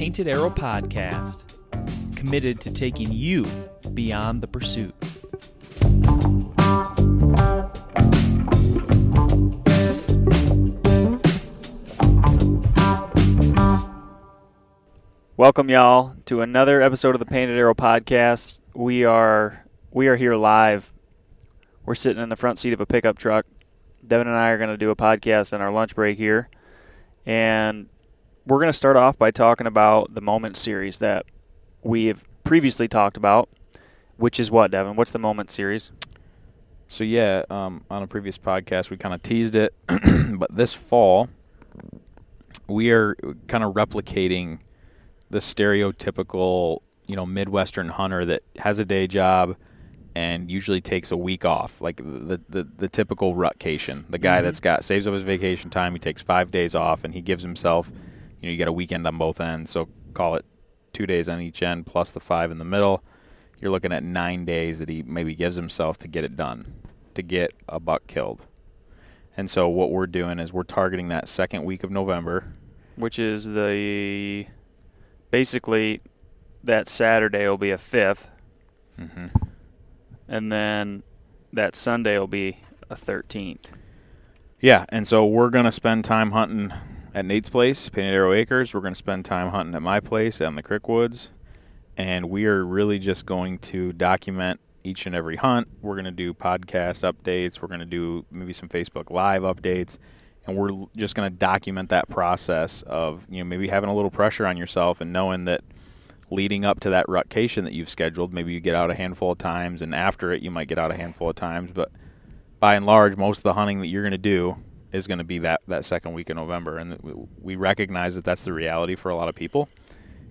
Painted Arrow Podcast, committed to taking you beyond the pursuit. Welcome, y'all, to another episode of the Painted Arrow Podcast. We are we are here live. We're sitting in the front seat of a pickup truck. Devin and I are going to do a podcast on our lunch break here, and we're going to start off by talking about the Moment series that we have previously talked about, which is what, Devin? What's the Moment series? So yeah, um, on a previous podcast we kind of teased it, but this fall we are kind of replicating the stereotypical, you know, Midwestern hunter that has a day job and usually takes a week off, like the the, the typical rutcation. The guy Mhm. that's got saves up his vacation time, he takes five days off, and he gives himself, you know, you get a weekend on both ends, so call it two days on each end plus the five in the middle. You're looking at nine days that he maybe gives himself to get it done, to get a buck killed. And so what we're doing is we're targeting that second week of November. Which is the basically that Saturday will be a fifth, Mm-hmm. and then that Sunday will be a thirteenth. Yeah, and so we're gonna spend time hunting at Nate's place, Painted Arrow Acres. We're gonna spend time hunting at my place on the Crickwoods, and we are really just going to document each and every hunt. We're gonna do podcast updates. We're gonna do maybe some Facebook Live updates, and we're just gonna document that process of you know maybe having a little pressure on yourself and knowing that leading up to that rutcation that you've scheduled, maybe you get out a handful of times, and after it you might get out a handful of times, but by and large, most of the hunting that you're going to do is going to be that, that second week in November. And we- recognize that that's the reality for a lot of people.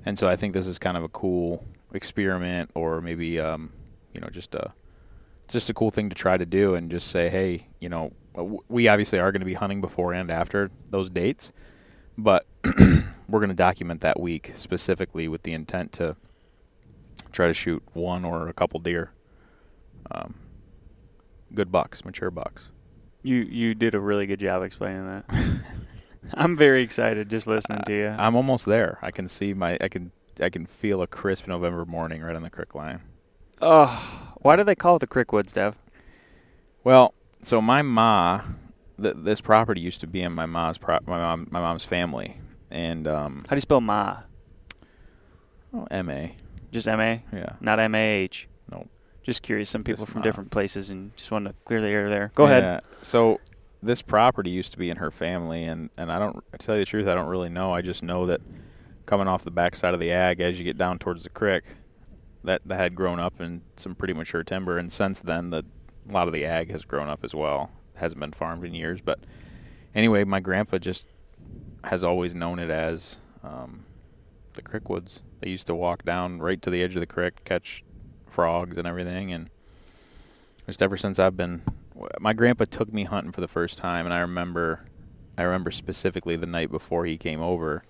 And so I think this is kind of a cool experiment or maybe, um, you know, just a, just a cool thing to try to do and just say, hey, you know, we obviously are going to be hunting before and after those dates, but we're going to document that week specifically with the intent to try to shoot one or a couple deer. Um, good bucks, mature bucks. You you did a really good job explaining that. I'm very excited just listening to you. I'm almost there. I can see my I can I can feel a crisp November morning right on the crick line. Oh, why do they call it the Crickwoods, Dev? Well, so my ma, th- this property used to be in my mom's pro- my mom my mom's family, and um, How do you spell Ma? oh, M A, Just M A, yeah, not M A H. Just curious. Some people from different places and just wanted to clear the air there. Go ahead. So this property used to be in her family, and and I don't to tell you the truth, I don't really know. I just know that coming off the backside of the ag, as you get down towards the creek, that that had grown up in some pretty mature timber, and since then, the a lot of the ag has grown up as well. hasn't been farmed in years, but anyway, my grandpa just has always known it as um, the Crickwoods. They used to walk down right to the edge of the creek, catch frogs and everything, and just ever since I've been, my grandpa took me hunting for the first time, and I remember, I remember specifically the night before he came over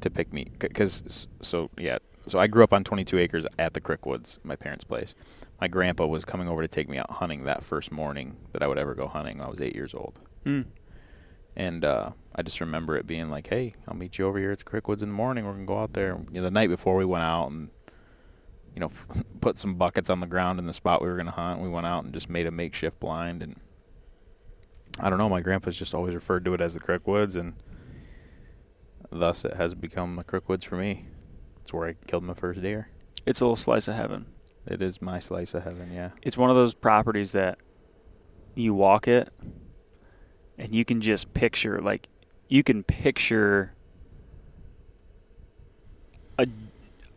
to pick me, because so yeah, so I grew up on 22 acres at the Crickwoods, my parents' place. My grandpa was coming over to take me out hunting that first morning that I would ever go hunting. when I was eight years old. Hmm. And uh, I just remember it being like, "Hey, I'll meet you over here at the Crickwoods in the morning. We're gonna go out there." You know, the night before we went out and you know put some buckets on the ground in the spot we were gonna hunt. We went out and just made a makeshift blind, and I don't know. My grandpa's just always referred to it as the Crickwoods, and thus it has become the Crickwoods for me. It's where I killed my first deer. It's a little slice of heaven. It is my slice of heaven. Yeah. It's one of those properties that you walk it and you can just picture like you can picture a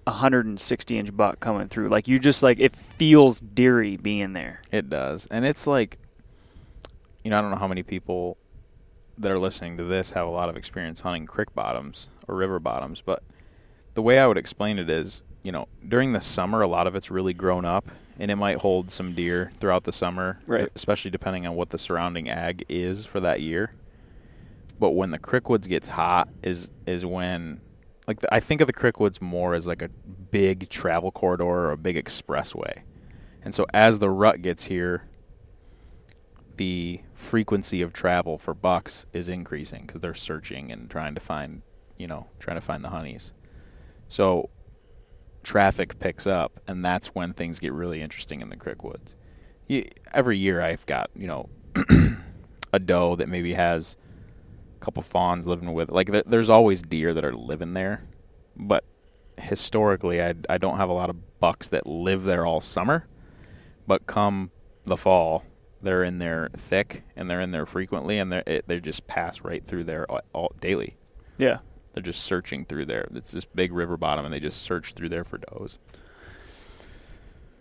160 inch buck coming through. Like you just like it feels deery being there. It does. And it's like, you know, I don't know how many people that are listening to this have a lot of experience hunting creek bottoms or river bottoms, but the way I would explain it is, you know, during the summer, a lot of it's really grown up and it might hold some deer throughout the summer, Right. especially depending on what the surrounding ag is for that year. But when the crickwoods gets hot is is when like the, I think of the crickwoods more as like a big travel corridor or a big expressway. And so as the rut gets here, the frequency of travel for bucks is increasing because they're searching and trying to find, you know, trying to find the honeys. So traffic picks up, and that's when things get really interesting in the creek woods. You, every year I've got, you know, a doe that maybe has couple fawns living with. Like there, there's always deer that are living there, but historically I I don't have a lot of bucks that live there all summer, but come the fall they're in there thick and they're in there frequently and they they just pass right through there all, all daily. Yeah. They're just searching through there. It's this big river bottom and they just search through there for does.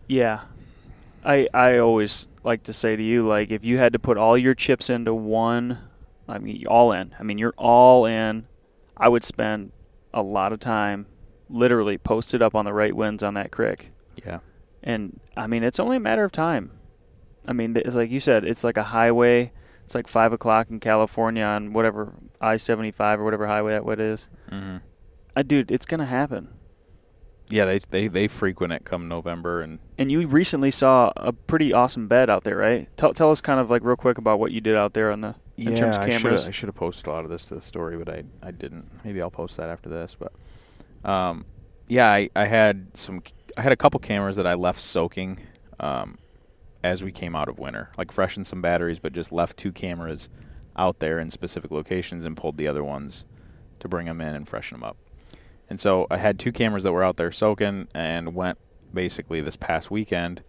Yeah. I I always like to say to you like if you had to put all your chips into one I mean all in. I mean you're all in. I would spend a lot of time literally posted up on the right winds on that creek. Yeah. And I mean it's only a matter of time. I mean it's like you said, it's like a highway. It's like five o'clock in California on whatever I seventy five or whatever highway that what is. Mm-hmm. I dude, it's gonna happen. Yeah, they they they frequent it come November and And you recently saw a pretty awesome bed out there, right? Tell tell us kind of like real quick about what you did out there on the in terms of I should cameras. I should have posted a lot of this to the story, but I I didn't. Maybe I'll post that after this. But um, yeah, I I had some I had a couple cameras that I left soaking um, as we came out of winter, like freshened some batteries, but just left two cameras out there in specific locations and pulled the other ones to bring them in and freshen them up. And so I had two cameras that were out there soaking and went basically this past weekend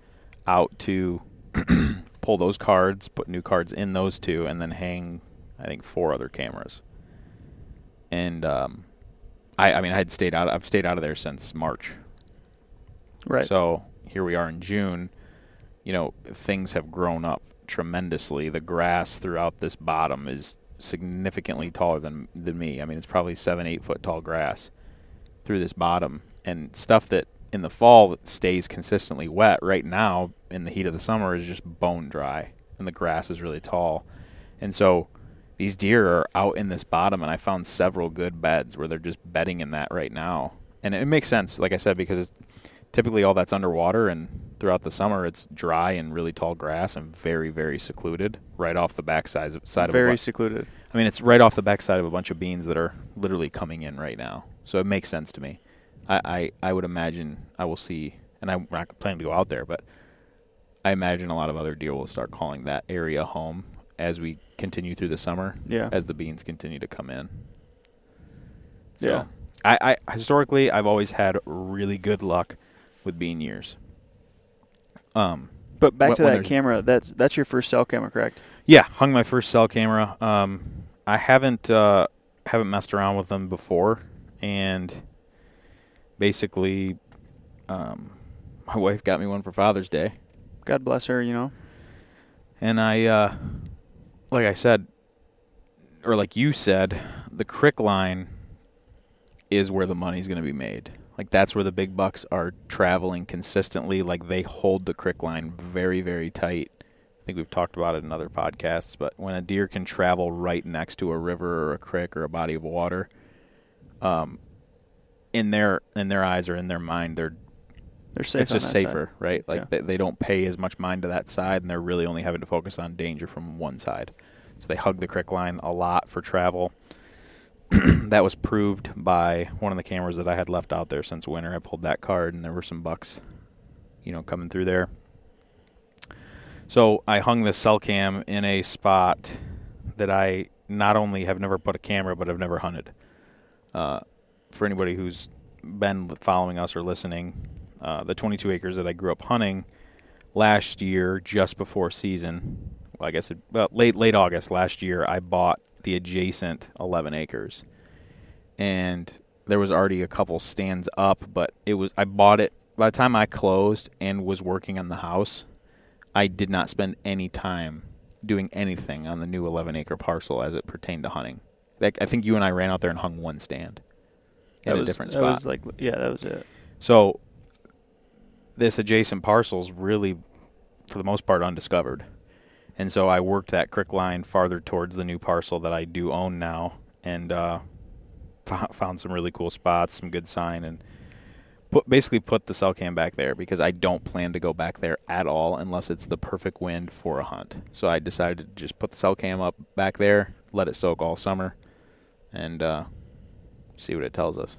out to pull those cards, put new cards in those two, and then hang, I think, four other cameras. And um, I, I mean, I had stayed out. I've stayed out of there since March. right. So here we are in June. You know, things have grown up tremendously. The grass throughout this bottom is significantly taller than than me. I mean, it's probably seven, eight foot tall grass through this bottom, and stuff that in the fall that stays consistently wet. Right now, in the heat of the summer, is just bone dry, and the grass is really tall, and so these deer are out in this bottom, and I found several good beds where they're just bedding in that right now, and it makes sense, like I said, because it's typically all that's underwater and throughout the summer it's dry and really tall grass and very very secluded right off the backside side of a Very bu- secluded. I mean it's right off the backside of a bunch of beans that are literally coming in right now so it makes sense to me I, I, I would imagine I will see and I'm not planning to go out there but I imagine a lot of other deer will start calling that area home as we continue through the summer Yeah. as the beans continue to come in so Yeah. I, I historically I've always had really good luck with bean years. Um, But back when- to that camera. That's that's your first cell camera, correct? yeah, hung my first cell camera. Um, I haven't uh, haven't messed around with them before, and basically, um, my wife got me one for Father's Day, God bless her. You know. and I, uh, like I said, or like you said, the crick line is where the money's going to be made. Like that's where the big bucks are traveling consistently. Like they hold the crick line very, very tight. I think we've talked about it in other podcasts, but when a deer can travel right next to a river or a creek or a body of water, um, in their in their eyes or in their mind, they're They're safe. it's just safer, side. right? Like Yeah. they, they don't pay as much mind to that side, and they're really only having to focus on danger from one side. So they hug the crick line a lot for travel. that was proved by one of the cameras that I had left out there since winter. I pulled that card, and there were some bucks, you know, coming through there. So I hung this cell cam in a spot that I not only have never put a camera, but I've never hunted. Uh, for anybody who's been following us or listening, uh, the 22 acres that I grew up hunting last year, just before season, well, I guess it, well, late late August last year, I bought the adjacent 11 acres, and there was already a couple stands up, but it was I bought it by the time I closed and was working on the house. I did not spend any time doing anything on the new 11 acre parcel as it pertained to hunting. Like, I think you and I ran out there and hung one stand That at was a different that spot. was like yeah, that was it. So this adjacent parcel's really, for the most part, undiscovered. And so I worked that crick line farther towards the new parcel that I do own now, and uh, fo- found some really cool spots, some good sign, and put basically put the cell cam back there because I don't plan to go back there at all unless it's the perfect wind for a hunt. So I decided to just put the cell cam up back there, let it soak all summer, and uh, see what it tells us.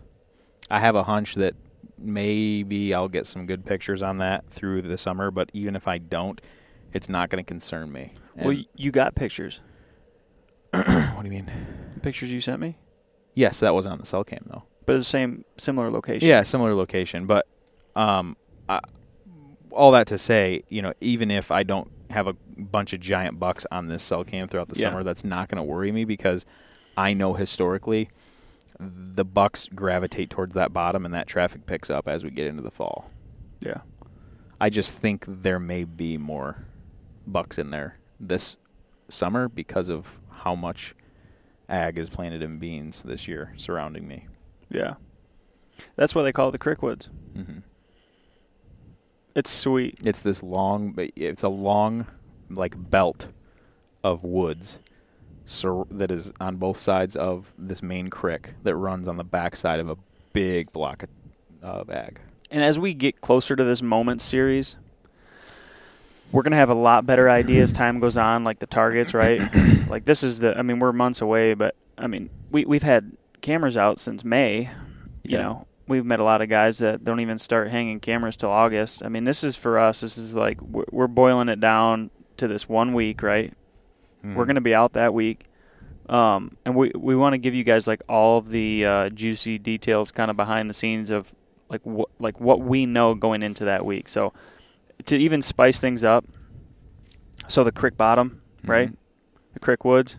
I have a hunch that maybe I'll get some good pictures on that through the summer, but even if I don't, it's not going to concern me. well, And- y- you got pictures. what do you mean? The pictures you sent me, Yes, that wasn't on the cell cam though. but it's the same similar location. Yeah, similar location, but um, I, all that to say, you know, even if I don't have a bunch of giant bucks on this cell cam throughout the Yeah. summer, that's not going to worry me because I know historically the bucks gravitate towards that bottom, and that traffic picks up as we get into the fall. Yeah. I just think there may be more bucks in there this summer because of how much ag is planted in beans this year surrounding me. Yeah. That's why they call it the Crickwoods. Mm-hmm. It's sweet. It's this long, but it's a long, like belt of woods, sur- that is on both sides of this main creek that runs on the backside of a big block of, of ag. And as we get closer to this moment series, we're gonna have a lot better idea as time goes on, like the targets, right? like this is the I mean, we're months away, but I mean we we've had cameras out since May. You Yeah. know. We've met a lot of guys that don't even start hanging cameras till August. I mean, this is for us. This is like we're boiling it down to this one week, right? Hmm. We're going to be out that week. Um, and we, we want to give you guys like all of the uh, juicy details kind of behind the scenes of like what like what we know going into that week. So to even spice things up, so the Crick bottom, right? Mhm. The Crick woods.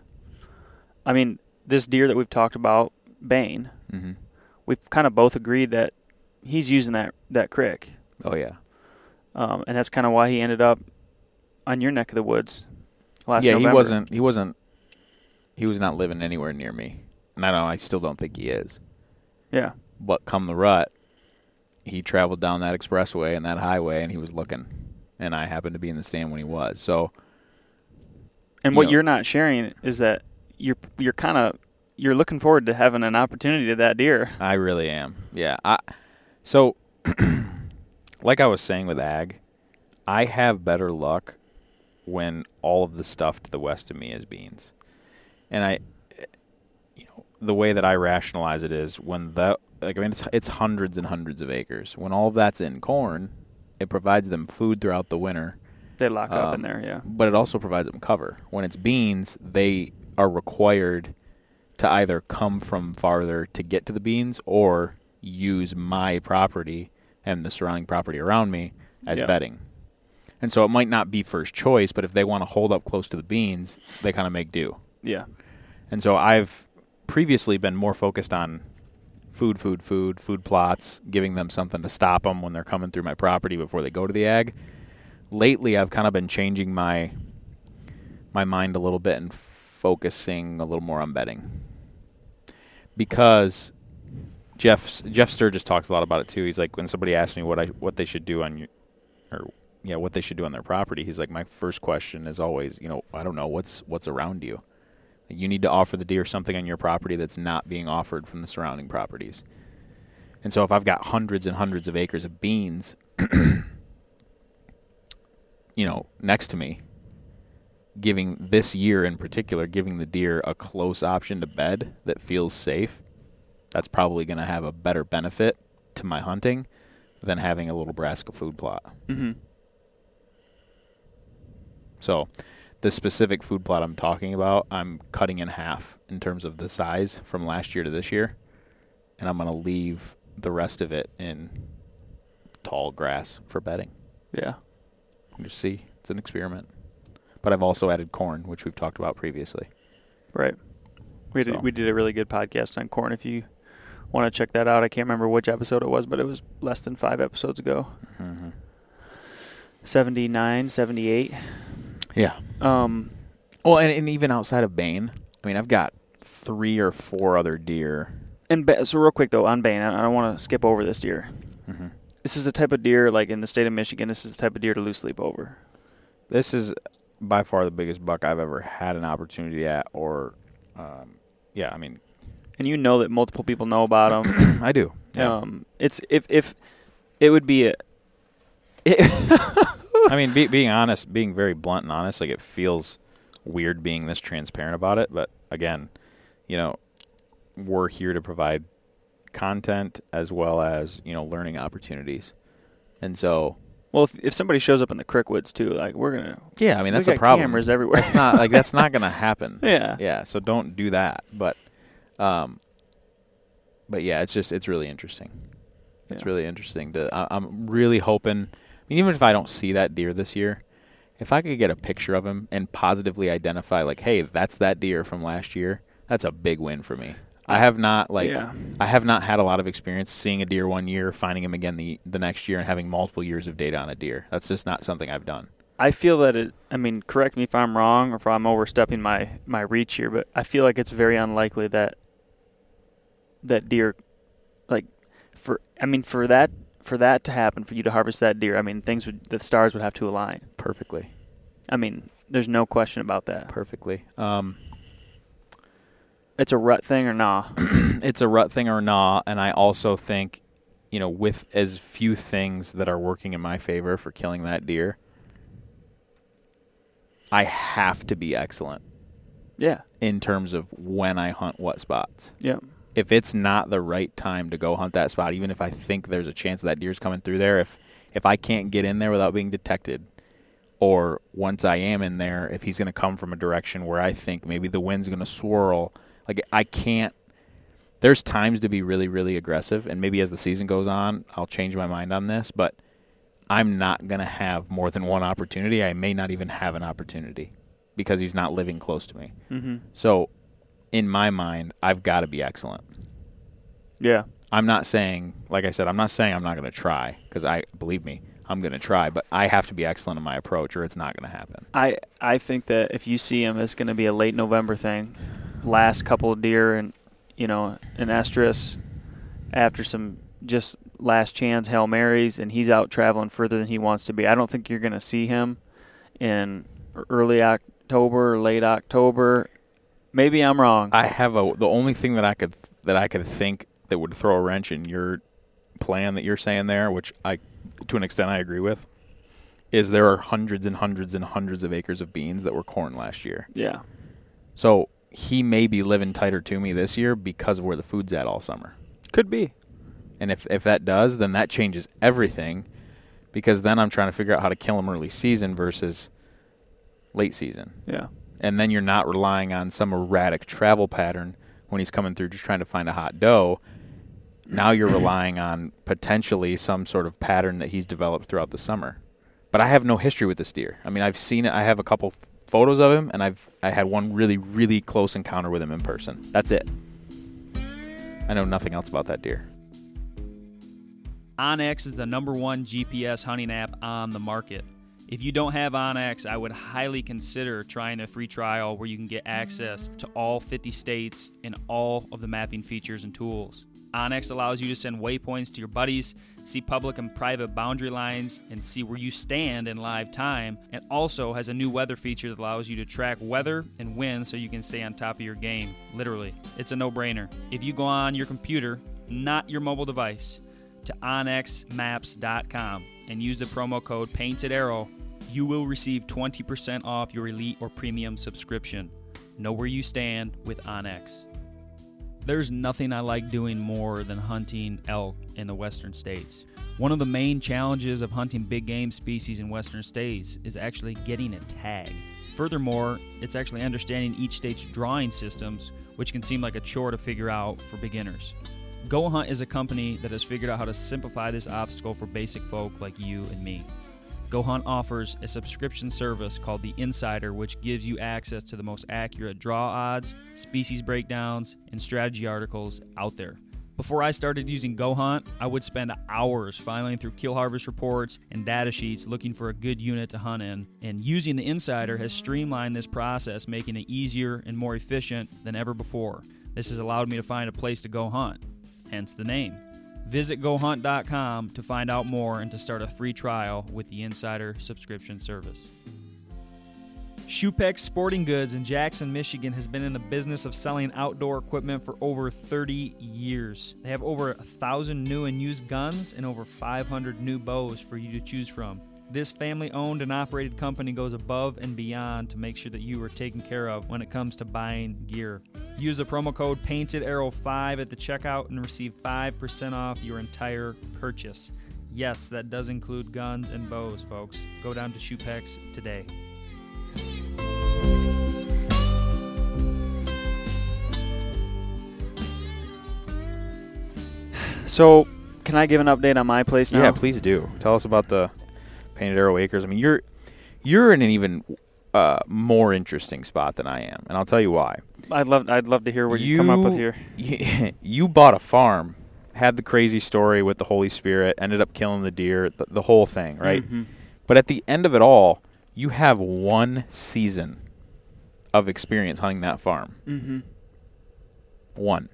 I mean, this deer that we've talked about, Bane, hmm we've kind of both agreed that he's using that that creek, Oh yeah. um, and that's kind of why he ended up on your neck of the woods last yeah, November. he wasn't. He wasn't. He was not living anywhere near me, and I don't. I still don't think he is. Yeah, But come the rut, he traveled down that expressway and that highway, and he was looking, and I happened to be in the stand when he was. So And you what know- you're not sharing is that you're you're kind of you're looking forward to having an opportunity to that deer. I really am. Yeah. I so like I was saying with ag, I have better luck when all of the stuff to the west of me is beans. And I you know, the way that I rationalize it is when the like I mean it's it's hundreds and hundreds of acres. When all of that's in corn, it provides them food throughout the winter They lock up in Um, there, yeah. but it also provides them cover. When it's beans, they are required to either come from farther to get to the beans or use my property and the surrounding property around me as bedding. And so it might not be first choice, but if they want to hold up close to the beans, they kind of make do. Yeah. And so I've previously been more focused on food, food, food, food plots, giving them something to stop them when they're coming through my property before they go to the ag. Lately, I've kind of been changing my my mind a little bit and focusing a little more on bedding because Jeff Jeff Sturgis talks a lot about it too. He's like when somebody asks me what I what they should do on your or yeah what they should do on their property. He's like my first question is always you know I don't know what's what's around you. You need to offer the deer something on your property that's not being offered from the surrounding properties. And so if I've got hundreds and hundreds of acres of beans, you know, next to me, giving this year in particular, giving the deer a close option to bed that feels safe, that's probably going to have a better benefit to my hunting than having a little brassica food plot. Mm-hmm. So, the specific food plot I'm talking about, I'm cutting in half in terms of the size from last year to this year, and I'm going to leave the rest of it in tall grass for bedding. Yeah. Just see, it's an experiment. But I've also added corn, which we've talked about previously. Right. We did So. we did a really good podcast on corn. If you want to check that out, I can't remember which episode it was, but it was less than five episodes ago. Mm-hmm. 79, 78. Yeah. Um, Well, and, and even outside of Bane, I mean, I've got three or four other deer. and ba- so real quick though on Bane, I I don't want to skip over this deer. Mm-hmm. This is the type of deer, like in the state of Michigan, this is the type of deer to lose sleep over. This is by far the biggest buck I've ever had an opportunity at, or, um, yeah, I mean, And you know that multiple people know about him. I do. Yeah. Um, it's if if it would be a. I mean, be, being honest, being very blunt and honest, like it feels weird being this transparent about it. But again, you know, we're here to provide content as well as you know learning opportunities. And so, Well, if, if somebody shows up in the Crickwoods too, like we're gonna. yeah, I mean we that's got a problem. Cameras everywhere. That's not like that's not gonna happen. yeah. yeah so don't do that but um but yeah it's just it's really interesting it's Yeah. really interesting to I, i'm really hoping mean, even if i don't see that deer this year if i could get a picture of him and positively identify like hey that's that deer from last year that's a big win for me i have not like Yeah. i have not had a lot of experience seeing a deer one year finding him again the the next year and having multiple years of data on a deer that's just not something i've done I feel that it. I mean, correct me if I'm wrong or if I'm overstepping my my reach here, but I feel like it's very unlikely that that deer, like, for I mean, for that for that to happen, for you to harvest that deer, I mean, things would the stars would have to align. perfectly I mean, there's no question about that. perfectly um It's a rut thing or nah. it's a rut thing or not. And I also think, you know, with as few things that are working in my favor for killing that deer, I have to be excellent yeah. in terms of when I hunt what spots. Yeah. If it's not the right time to go hunt that spot, even if I think there's a chance that deer's coming through there, if if I can't get in there without being detected, or once I am in there, if he's going to come from a direction where I think maybe the wind's going to swirl, like I can't. There's times to be really, really aggressive, and maybe as the season goes on, I'll change my mind on this. But I'm not going to have more than one opportunity. I may not even have an opportunity because he's not living close to me. Mm-hmm. So, in my mind, I've got to be excellent. Yeah. I'm not saying, like I said, I'm not saying I'm not going to try because I believe me, I'm going to try, but I have to be excellent in my approach or it's not going to happen. I I think that if you see him, it's going to be a late November thing. Last couple of deer and you know an estrus after some just last chance hail marys, and he's out traveling further than he wants to be. I don't think you're going to see him in early October, or late October. Maybe I'm wrong. I have a the only thing that I could that I could think that would throw a wrench in your plan that you're saying there, which I to an extent I agree with, is there are hundreds and hundreds and hundreds of acres of beans that were corn last year. yeah. So he may be living tighter to me this year because of where the food's at all summer. Could be. And if if that does, then that changes everything because then I'm trying to figure out how to kill him early season versus late season. Yeah. And then you're not relying on some erratic travel pattern when he's coming through just trying to find a hot doe. Now you're relying on potentially some sort of pattern that he's developed throughout the summer. But I have no history with this deer. I mean, I've seen it. I have a couple photos of him, and I've I had one really really close encounter with him in person. That's it. I know nothing else about that deer. onX is the number one GPS hunting app on the market. If you don't have onX, I would highly consider trying a free trial where you can get access to all 50 states and all of the mapping features and tools. onX allows you to send waypoints to your buddies, see public and private boundary lines, and see where you stand in live time. It also has a new weather feature that allows you to track weather and wind so you can stay on top of your game. Literally, it's a no brainer. If you go on your computer, not your mobile device, to onxmaps.com and use the promo code Painted Arrow, you will receive 20% off your elite or premium subscription. Know where you stand with onX. There's nothing I like doing more than hunting elk in the western states. One of the main challenges of hunting big game species in western states is actually getting a tag. Furthermore, it's actually understanding each state's drawing systems, which can seem like a chore to figure out for beginners. Go Hunt is a company that has figured out how to simplify this obstacle for basic folk like you and me. Go Hunt offers a subscription service called The Insider, which gives you access to the most accurate draw odds, species breakdowns, and strategy articles out there. Before I started using Go Hunt, I would spend hours filing through kill harvest reports and data sheets looking for a good unit to hunt in, and using The Insider has streamlined this process, making it easier and more efficient than ever before. This has allowed me to find a place to go hunt, hence the name. Visit GoHunt.com to find out more and to start a free trial with the Insider subscription service. Shupex Sporting Goods in Jackson, Michigan has been in the business of selling outdoor equipment for over 30 years. They have over a thousand new and used guns and over 500 new bows for you to choose from. This family owned and operated company goes above and beyond to make sure that you are taken care of when it comes to buying gear. Use the promo code Painted Arrow 5 at the checkout and receive 5% off your entire purchase. Yes, that does include guns and bows, folks. Go down to Shoepex today. So, can I give an update on my place now? Yeah, please do. Tell us about the Painted Arrow Acres. I mean, you're you're in an even uh, more interesting spot than I am, and I'll tell you why. I'd love I'd love to hear what you, come up with here. You, you bought a farm, had the crazy story with the Holy Spirit, ended up killing the deer, the, the whole thing, right? Mhm. But at the end of it all, you have one season of experience hunting that farm. Mhm. One.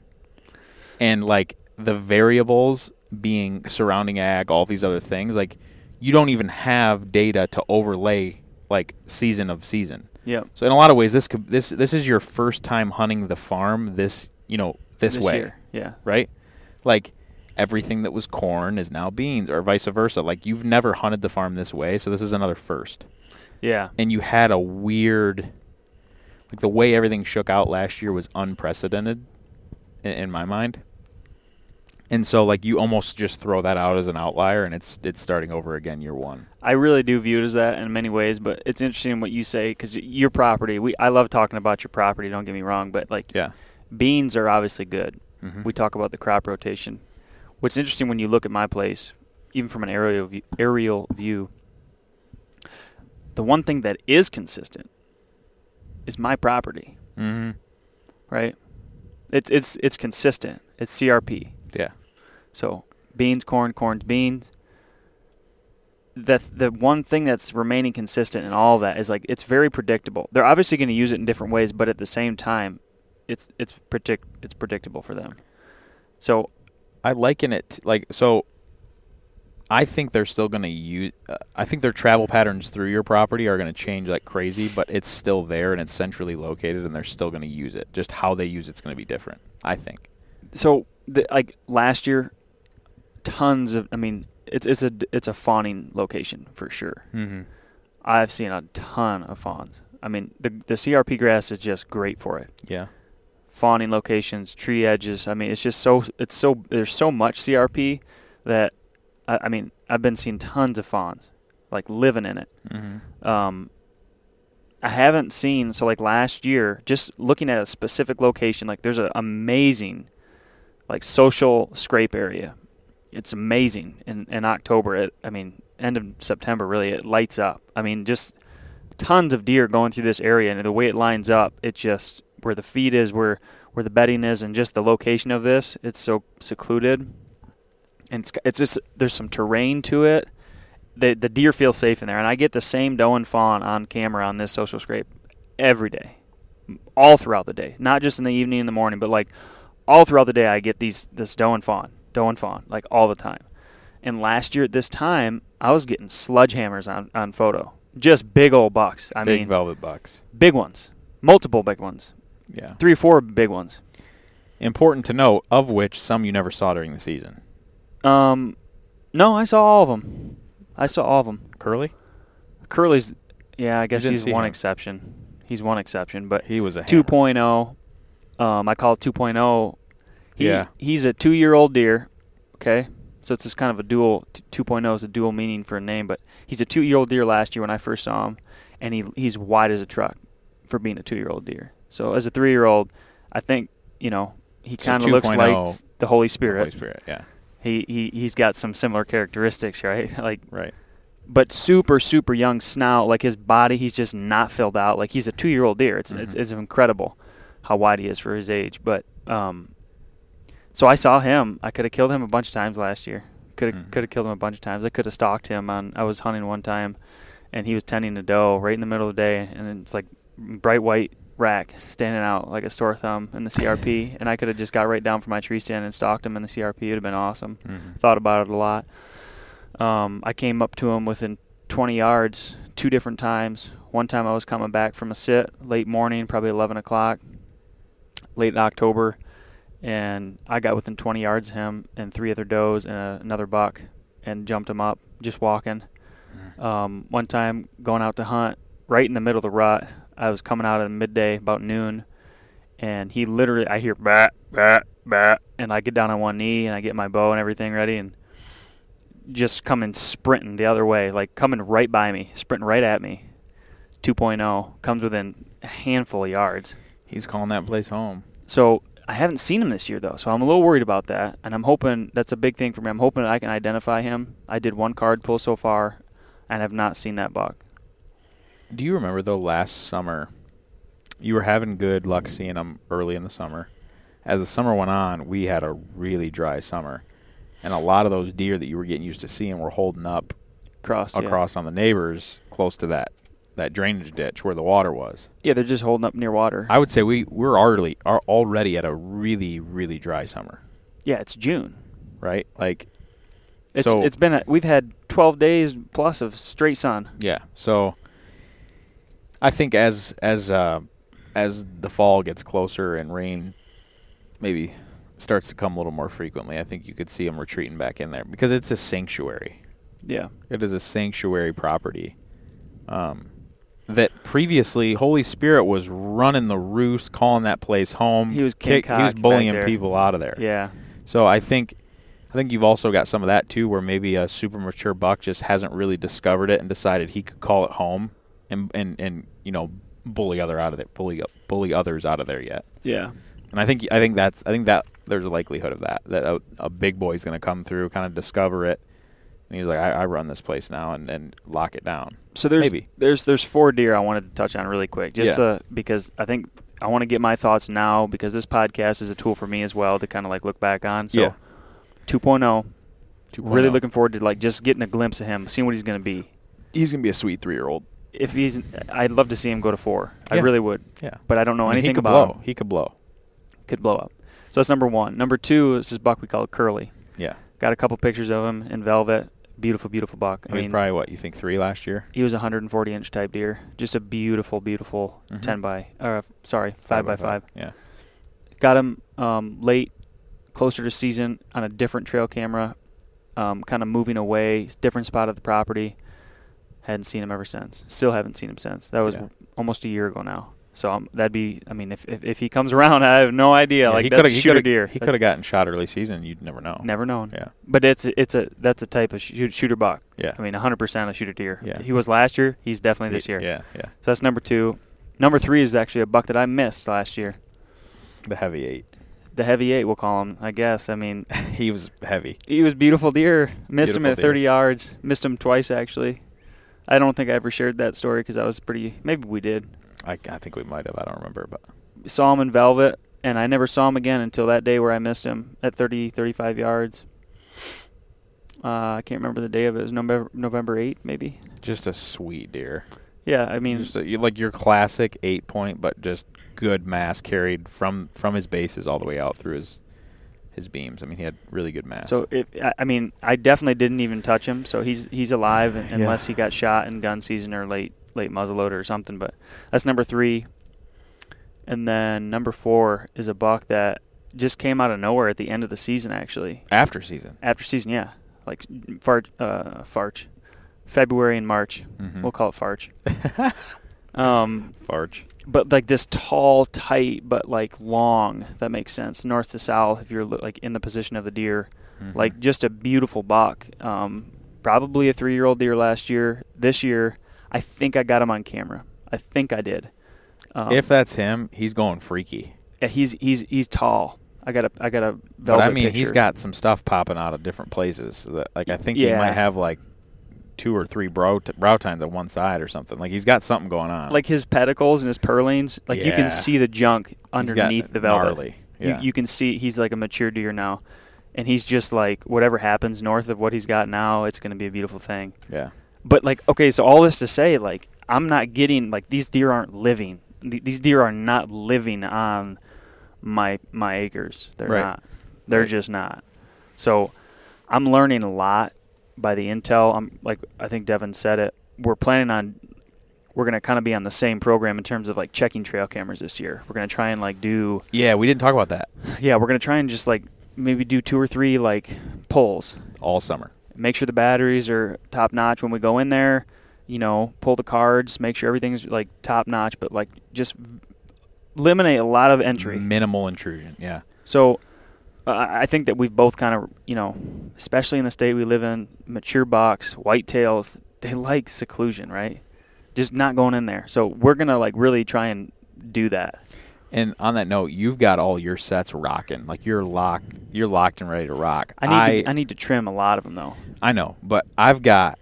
And like the variables being surrounding ag, all these other things, like you don't even have data to overlay like season of season. Yep. So in a lot of ways this could this this is your first time hunting the farm this, you know, this, way, year. Yeah. right? Like everything that was corn is now beans or vice versa. Like you've never hunted the farm this way, so this is another first Yeah. and you had a weird like the way everything shook out last year was unprecedented in, in my mind and so like you almost just throw that out as an outlier and it's it's starting over again year one I really do view it as that in many ways, but it's interesting what you say because your property. We I love talking about your property. Don't get me wrong, but like yeah beans are obviously good. Mhm. We talk about the crop rotation. What's interesting when you look at my place, even from an aerial view, aerial view, the one thing that is consistent is my property, mm-hmm. right? It's it's it's consistent. It's CRP. So beans, corn, corn's beans. The the one thing that's remaining consistent in all of that is like it's very predictable. They're obviously going to use it in different ways, but at the same time, it's it's predict it's predictable for them. So i liken it like so i think they're still going to use uh, i think their travel patterns through your property are going to change like crazy but it's still there and it's centrally located and they're still going to use it just how they use it's going to be different i think so the, like last year, tons of I mean it's it's a it's a fawning location for sure. mm-hmm. I've seen a ton of fawns. I mean the the CRP grass is just great for it. yeah fawning locations, tree edges. I mean, it's just so it's so there's so much CRP that I, I mean I've been seeing tons of fawns like living in it. mm-hmm. Um, I haven't seen so like last year, just looking at a specific location, like there's an amazing like social scrape area. It's amazing in in October. It, I mean, end of September really it lights up. I mean, just tons of deer going through this area, and the way it lines up, it just where the feed is, where where the bedding is, and just the location of this, it's so secluded, and it's it's just there's some terrain to it. The the deer feel safe in there, and I get the same doe and fawn on camera on this social scrape every day, all throughout the day, not just in the evening and the morning, but like all throughout the day. I get these this doe and fawn, doe and fawn, like all the time. And last year at this time, I was getting sledgehammers on on photo, just big old bucks. I big mean, velvet bucks big ones, multiple big ones, yeah three or four big ones. Important to note, of which some you never saw during the season. Um, no, I saw all of them. I saw all of them. Curly, Curly's, yeah, I guess he's one him. exception. He's one exception, but he was a hammer. 2.0, um, I call it 2.0. He, Yeah. He's a two-year-old deer. Okay, so it's just kind of a dual. t- 2.0 is a dual meaning for a name, but he's a two-year-old deer. Last year when I first saw him, and he he's wide as a truck for being a two-year-old deer. So as a three-year-old, I think you know he So kind of looks like the Holy Spirit. Holy Spirit, yeah, He he he's got some similar characteristics, right? like right. but super super young snout like his body he's just not filled out like he's a two year old deer it's, it's Mhm. it's incredible how wide he is for his age but um so i saw him i could have killed him a bunch of times last year could have Mhm. could have killed him a bunch of times i could have stalked him on i was hunting one time and he was tending a doe right in the middle of the day and it's like bright white rack standing out like a store thumb in the crp and i could have just got right down from my tree stand and stalked him in the crp it would have been awesome Mm-hmm. thought about it a lot. Um, I came up to him within 20 yards two different times. One time I was coming back from a sit late morning, probably 11 o'clock, late October, and I got within 20 yards of him and three other does and a, another buck and jumped him up just walking. Um, one time going out to hunt, right in the middle of the rut, I was coming out at midday, about noon, and he literally, I hear bat, bat, bat, and I get down on one knee and I get my bow and everything ready and just coming sprinting the other way, like coming right by me, sprinting right at me. 2.0 comes within a handful of yards. He's calling that place home. So I haven't seen him this year though, so I'm a little worried about that, and I'm hoping that's a big thing for me. I'm hoping I can identify him. I did one card pull so far, and have not seen that buck. Do you remember though last summer? You were having good luck seeing them early in the summer. As the summer went on, we had a really dry summer, and a lot of those deer that you were getting used to seeing were holding up Cross yeah. across on the neighbors close to that that drainage ditch where the water was. Yeah, they're just holding up near water. I would say we we're already are already at a really really dry summer, yeah, it's June. right? Like It's So- it's been a, we've had 12 days plus of straight sun. Yeah. So I think as as uh, as the fall gets closer and rain maybe starts to come a little more frequently, I think you could see them retreating back in there because it's a sanctuary. Yeah. It is a sanctuary property. Um, that previously Holy Spirit was running the roost, calling that place home. He was King kick, he was bullying people out of there. Yeah. So I think I think you've also got some of that too, where maybe a super mature buck just hasn't really discovered it and decided he could call it home and and, and you know bully other out of it, bully bully others out of there yet. Yeah. And I think I think that's I think that there's a likelihood of that that a, a big boy's going to come through, kind of discover it, and he's like, I, I run this place now and, and lock it down. So there's Maybe. there's there's four deer I wanted to touch on really quick, just Yeah. to, because I think I want to get my thoughts now because this podcast is a tool for me as well to kind of like look back on. So Yeah. 2.0, 2.0. really oh. looking forward to like just getting a glimpse of him, seeing what he's going to be. He's going to be a sweet three year old. If he's, I'd love to see him go to four. I really would, Yeah. but I don't know I mean, anything he could about blow. him. He could blow. Could blow up. So that's number one. Number two is this buck we call it Curly. Yeah. Got a couple pictures of him in velvet. Beautiful, beautiful buck. He I was mean, probably what you think three last year. he was a 140 inch type deer. Just a beautiful, beautiful Mhm. 10 by, or sorry, five, by five. Yeah. Got him um, late, closer to season on a different trail camera, um, kind of moving away, different spot of the property. Hadn't seen him ever since. Still haven't seen him since. That was Yeah. almost a year ago now. So um, that'd be. I mean, if, if if he comes around, I have no idea. like he that's coulda- a shooter deer. He could have gotten shot early season. You'd never know. never known. Yeah. But it's it's a that's a type of shoot, shooter buck. Yeah. I mean, 100% a shooter deer. Yeah. He was last year. He's definitely this year. Yeah. Yeah. So that's number two. Number three is actually a buck that I missed last year. The heavy eight. The heavy eight, we'll call him. I guess. I mean, he was heavy. he was beautiful deer. Missed him Beautiful at 30 yards. Missed him twice actually. I don't think I ever shared that story because I was pretty. Maybe we did. I, I think we might have. I don't remember, but Saw him in velvet, and I never saw him again until that day where I missed him at 30, 35 yards. Uh, I can't remember the day of it. It was November November 8th, maybe. just a sweet deer. Yeah, I mean, Just a, like your classic eight point, but just good mass carried from from his bases all the way out through his his beams. I mean, he had really good mass. So if I- I mean, I definitely didn't even touch him. So he's he's alive Yeah. unless he got shot in gun season or late late muzzleloader or something. But that's number three. And then number four is a buck that just came out of nowhere at the end of the season. Actually, after season, after season, yeah, like fart uh, farch, February and March. Mhm. We'll call it farch. um, Farch. but like this tall, tight, but like long. If that makes sense. North to south, if you're like in the position of the deer Mhm. like just a beautiful buck. Um, probably a three-year-old deer last year. This year, I think I got him on camera. I think I did. Um, if that's him, he's going freaky. yeah, he's he's he's tall. I got a I got a velvet But I mean, he's got some stuff popping out of different places. That like I think he might have like two or three brow t- brow tines on one side or something. Like he's got something going on. like his pedicles and his pearlings. Like you can see the junk underneath the velvet. gnarly. Yeah. You you can see he's like a mature deer now, and he's just like whatever happens north of what he's got now, it's going to be a beautiful thing. yeah. But like, okay, so all this to say, like, I'm not getting like these deer aren't living. These deer are not living on my my acres. They're Right. not. They're Right. just not. So I'm learning a lot by the intel. I'm like I think Devin said it. We're planning on we're gonna kind of be on the same program in terms of like checking trail cameras this year. We're gonna try and like do Yeah, we didn't talk about that yeah we're gonna try and just like maybe do two or three like polls all summer. Make sure the batteries are top notch when we go in there. You know, pull the cards, make sure everything's like top notch, but like just eliminate a lot of entry. Minimal intrusion. Yeah. So uh, I think that we've both kind of, you know, especially in the state we live in, mature bucks, whitetails, they like seclusion, right? Just not going in there. So we're gonna like really try and do that. And on that note, you've got all your sets rocking. Like you're locked, you're locked and ready to rock. I need to, I need to trim a lot of them though. I know, but I've got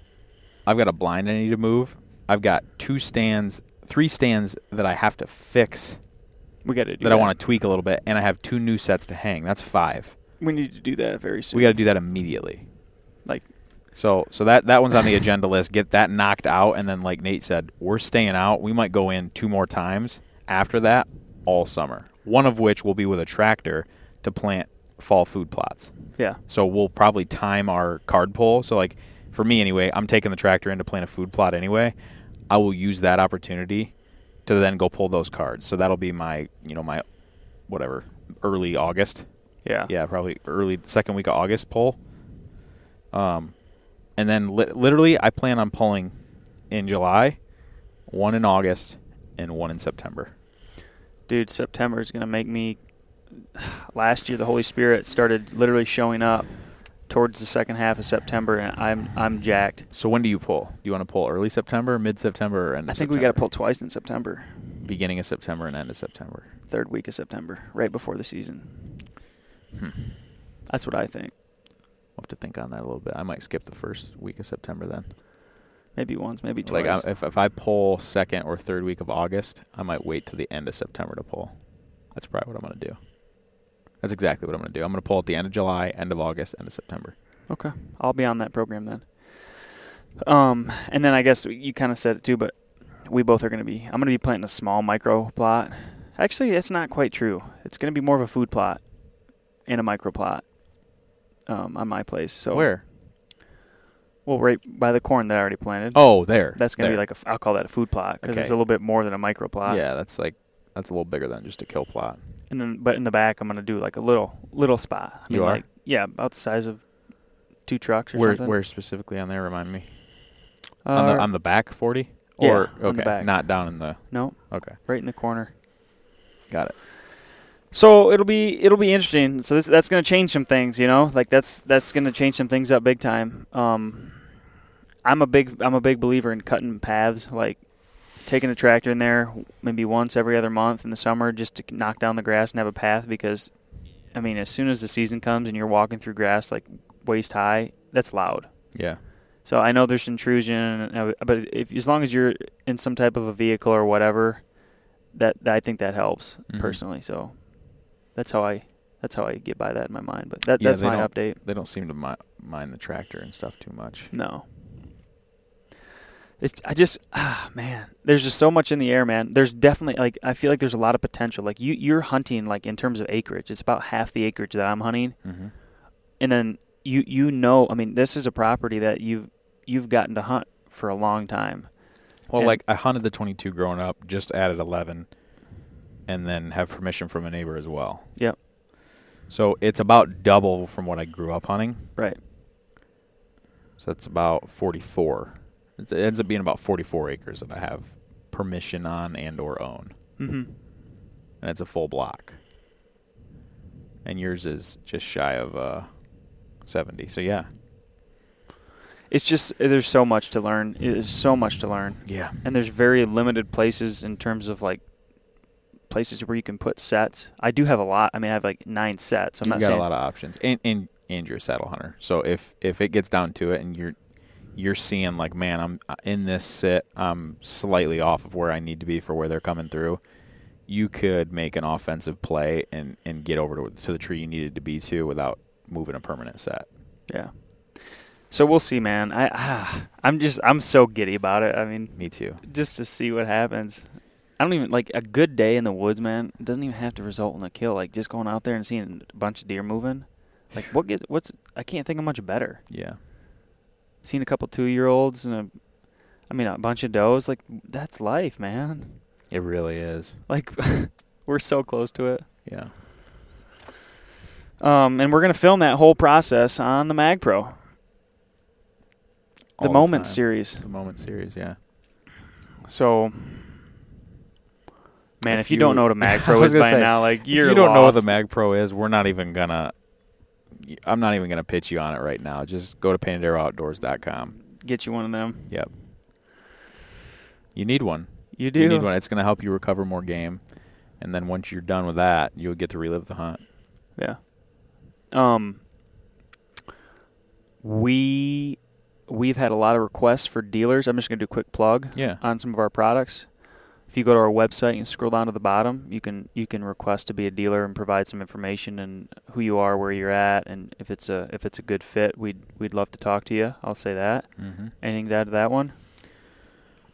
I've got a blind I need to move. I've got two stands, three stands that I have to fix We got to that, that. I want to tweak a little bit, and I have two new sets to hang. That's five. We need to do that very soon. We got to do that immediately. like So so that that one's on the agenda list. Get that knocked out, and then like Nate said, we're staying out. We might go in two more times after that all summer. One of which will be with a tractor to plant fall food plots. yeah. So we'll probably time our card pull. So like for me anyway, I'm taking the tractor in to plant a food plot anyway. I will use that opportunity to then go pull those cards. So that'll be my you know my whatever early August. Yeah. Yeah, probably early second week of August pull. Um, and then li- literally I plan on pulling in July, one in August, and one in September. Dude, September is going to make me. Last year, the Holy Spirit started literally showing up towards the second half of September, and I'm I'm jacked. So when do you pull? Do you want to pull early September, mid September, or end I think we got to pull twice in September, beginning of September and end of September. third week of September, right before the season. Hmm. That's what I think. I'll have to think on that a little bit. I might skip the first week of September then. Maybe once, maybe twice. Like I, if if I pull second or third week of August, I might wait till the end of September to pull. That's probably what I'm going to do. That's exactly what I'm going to do. I'm going to pull at the end of July, end of August, end of September. Okay, I'll be on that program then. Um, and then I guess you kind of said it too, but we both are going to be. I'm going to be planting a small micro plot. Actually, it's not quite true. It's going to be more of a food plot and a micro plot um, on my place. So Where? Well, right by the corn that I already planted. Oh, there. that's going to be like a. I'll call that a food plot because it's a little bit more than a micro plot. yeah, that's like that's a little bigger than just a kill plot. And then, but in the back, I'm going to do like a little little spot. I You mean, are? like yeah, about the size of two trucks or Where something. where specifically on there? Remind me. Uh, on the on the back forty. yeah, Or the okay, not down in the. no, Okay, right in the corner. got it. So it'll be it'll be interesting. So this, that's going to change some things, you know. Like that's that's going to change some things up big time. Um, I'm a big I'm a big believer in cutting paths, like taking a tractor in there maybe once every other month in the summer just to knock down the grass and have a path. Because, I mean, as soon as the season comes and you're walking through grass like waist high, that's loud. Yeah. So I know there's intrusion, uh, but if as long as you're in some type of a vehicle or whatever, that, that I think that helps Mhm. personally. So that's how I that's how I get by that in my mind. But that Yeah, that's my update. They don't seem to mi- mind the tractor and stuff too much. No. It's I just ah man, there's just so much in the air, man. There's definitely like I feel like there's a lot of potential. Like you you're hunting like in terms of acreage. It's about half the acreage that I'm hunting. Mm-hmm. And then you you know, I mean, this is a property that you've you've gotten to hunt for a long time. Well, And- like I hunted the 22 growing up, just added 11, and then have permission from a neighbor as well. Yep. So it's about double from what I grew up hunting. Right. So that's about 44. It ends up being about 44 acres that I have permission on and or own, Mhm. and it's a full block. And yours is just shy of uh, 70. So yeah. It's just there's so much to learn. There's so much to learn. Yeah. and there's very limited places in terms of like places where you can put sets. I do have a lot. I mean, I have like nine sets. I'm You've not got saying a lot of options, and and and you're a saddle hunter. So if if it gets down to it, and you're you're seeing like, man, I'm uh, in this sit, I'm slightly off of where I need to be for where they're coming through. You could make an offensive play and and get over to, to the tree you needed to be to without moving a permanent set. yeah. So we'll see, man. I ah, I'm just I'm so giddy about it. I mean, Me too. just to see what happens. I don't even like a good day in the woods, man. Doesn't even have to result in a kill. Like just going out there and seeing a bunch of deer moving. Like what gets what's I can't think of much better. Yeah. Seen a couple two year olds and a, I mean a bunch of does. Like that's life, man. It really is. Like we're so close to it. Yeah. Um, and we're gonna film that whole process on the Mag Pro. all Moment time. series. The Moment series, yeah. So, man, if, If you, don't know what a Mag Pro is by say, now, like you're you don't know what the lost. Mag Pro is, we're not even gonna. I'm not even gonna pitch you on it right now. Just go to paintedarrowoutdoors.com. get you one of them. Yep. You need one. You do. You need one. It's gonna help you recover more game, and then once you're done with that, you'll get to relive the hunt. Yeah. Um. We we've had a lot of requests for dealers. I'm just gonna do a quick plug Yeah. on some of our products. If you go to our website and scroll down to the bottom, you can you can request to be a dealer and provide some information and who you are, where you're at, and if it's a if it's a good fit, we'd we'd love to talk to you. I'll say that. Mm-hmm. Anything to add to that one?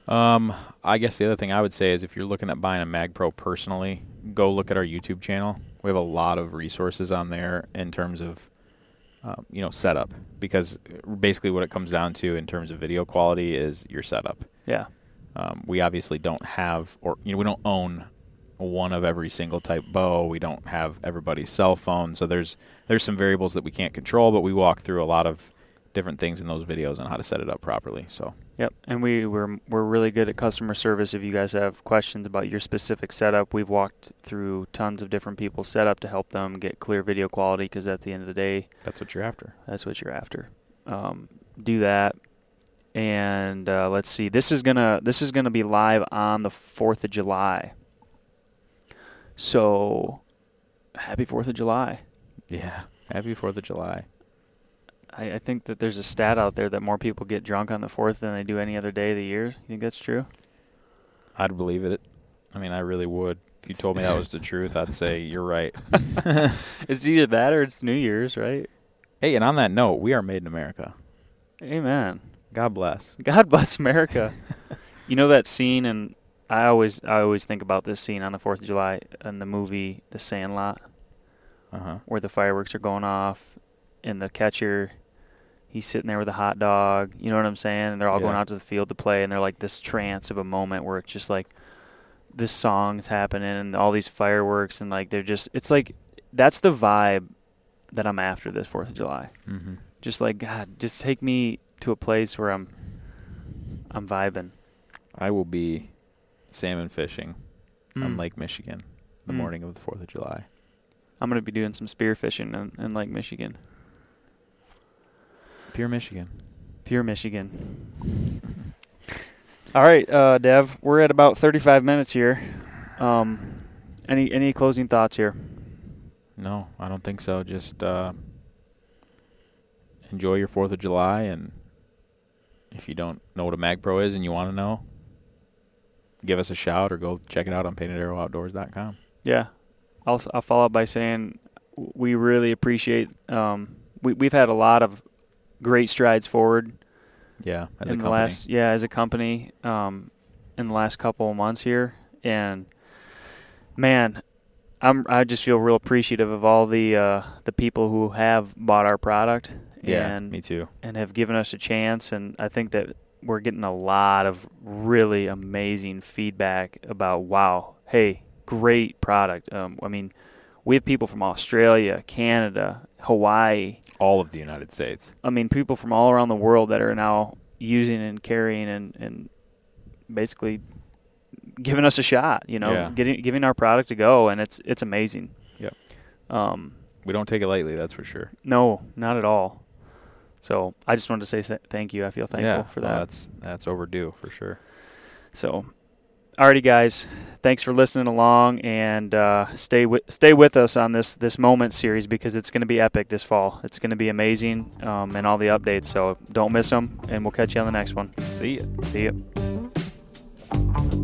Um, I guess the other thing I would say is if you're looking at buying a Mag Pro personally, go look at our YouTube channel. We have a lot of resources on there in terms of, um, you know, setup. Because basically, what it comes down to in terms of video quality is your setup. Yeah. Um, we obviously don't have, or you know, we don't own one of every single type bow. We don't have everybody's cell phone, so there's there's some variables that we can't control. But we walk through a lot of different things in those videos on how to set it up properly. So Yep, and we we're we're really good at customer service. If you guys have questions about your specific setup, we've walked through tons of different people's setup to help them get clear video quality. Because at the end of the day, that's what you're after. that's what you're after. Um, do that, and uh, let's see. This is gonna this is gonna be live on the Fourth of July. So, happy Fourth of July. Yeah. Happy Fourth of July. I, I think that there's a stat out there that more people get drunk on the Fourth than they do any other day of the year. You think that's true? I'd believe it. I mean, I really would. If you told me that was the truth, I'd say you're right. It's either that or it's New Year's, right? hey, and on that note, we are made in America. Amen. God bless. God bless America. you know that scene, and I always I always think about this scene on the Fourth of July in the movie The Sandlot, Uh huh. where the fireworks are going off, and the catcher, he's sitting there with a hot dog. You know what I'm saying? And they're all going out to the field to play, and they're like this trance of a moment where it's just like this song's happening and all these fireworks, and like they're just it's like that's the vibe that I'm after this Fourth of July. Mm-hmm. Just like God, just take me to a place where I'm I'm vibing. I will be salmon fishing on Mm. Lake Michigan the Mm. morning of the Fourth of July. I'm gonna be doing some spear fishing in, in Lake Michigan, Pure Michigan. pure Michigan. All right, uh, Dev, we're at about 35 minutes here. Um, any any closing thoughts here? No, I don't think so. Just uh, enjoy your Fourth of July, and if you don't know what a Mag Pro is and you want to know, give us a shout or go check it out on paintedarrowoutdoors.com. Yeah, I'll I'll follow up by saying we really appreciate. Um, we we've had a lot of great strides forward Yeah, as in a the company. last yeah as a company um, in the last couple of months here, and man, I'm I just feel real appreciative of all the uh, the people who have bought our product yeah, and me too. and have given us a chance, and I think that we're getting a lot of really amazing feedback about wow, hey, great product. Um, I mean, we have people from Australia, Canada, Hawaii. All of the United States. I mean, people from all around the world that are now using and carrying and, and basically giving us a shot. You know, Yeah. getting giving our product a go, and it's it's amazing. Yep. Um, We don't take it lightly, that's for sure. no, not at all. So I just wanted to say th- thank you. I feel thankful yeah, for no, that. that's that's overdue for sure. So, alrighty, guys, thanks for listening along, and uh, stay with stay with us on this this moment series because it's going to be epic this fall. It's going to be amazing, um, and all the updates. So don't miss them, and we'll catch you on the next one. See ya. See you.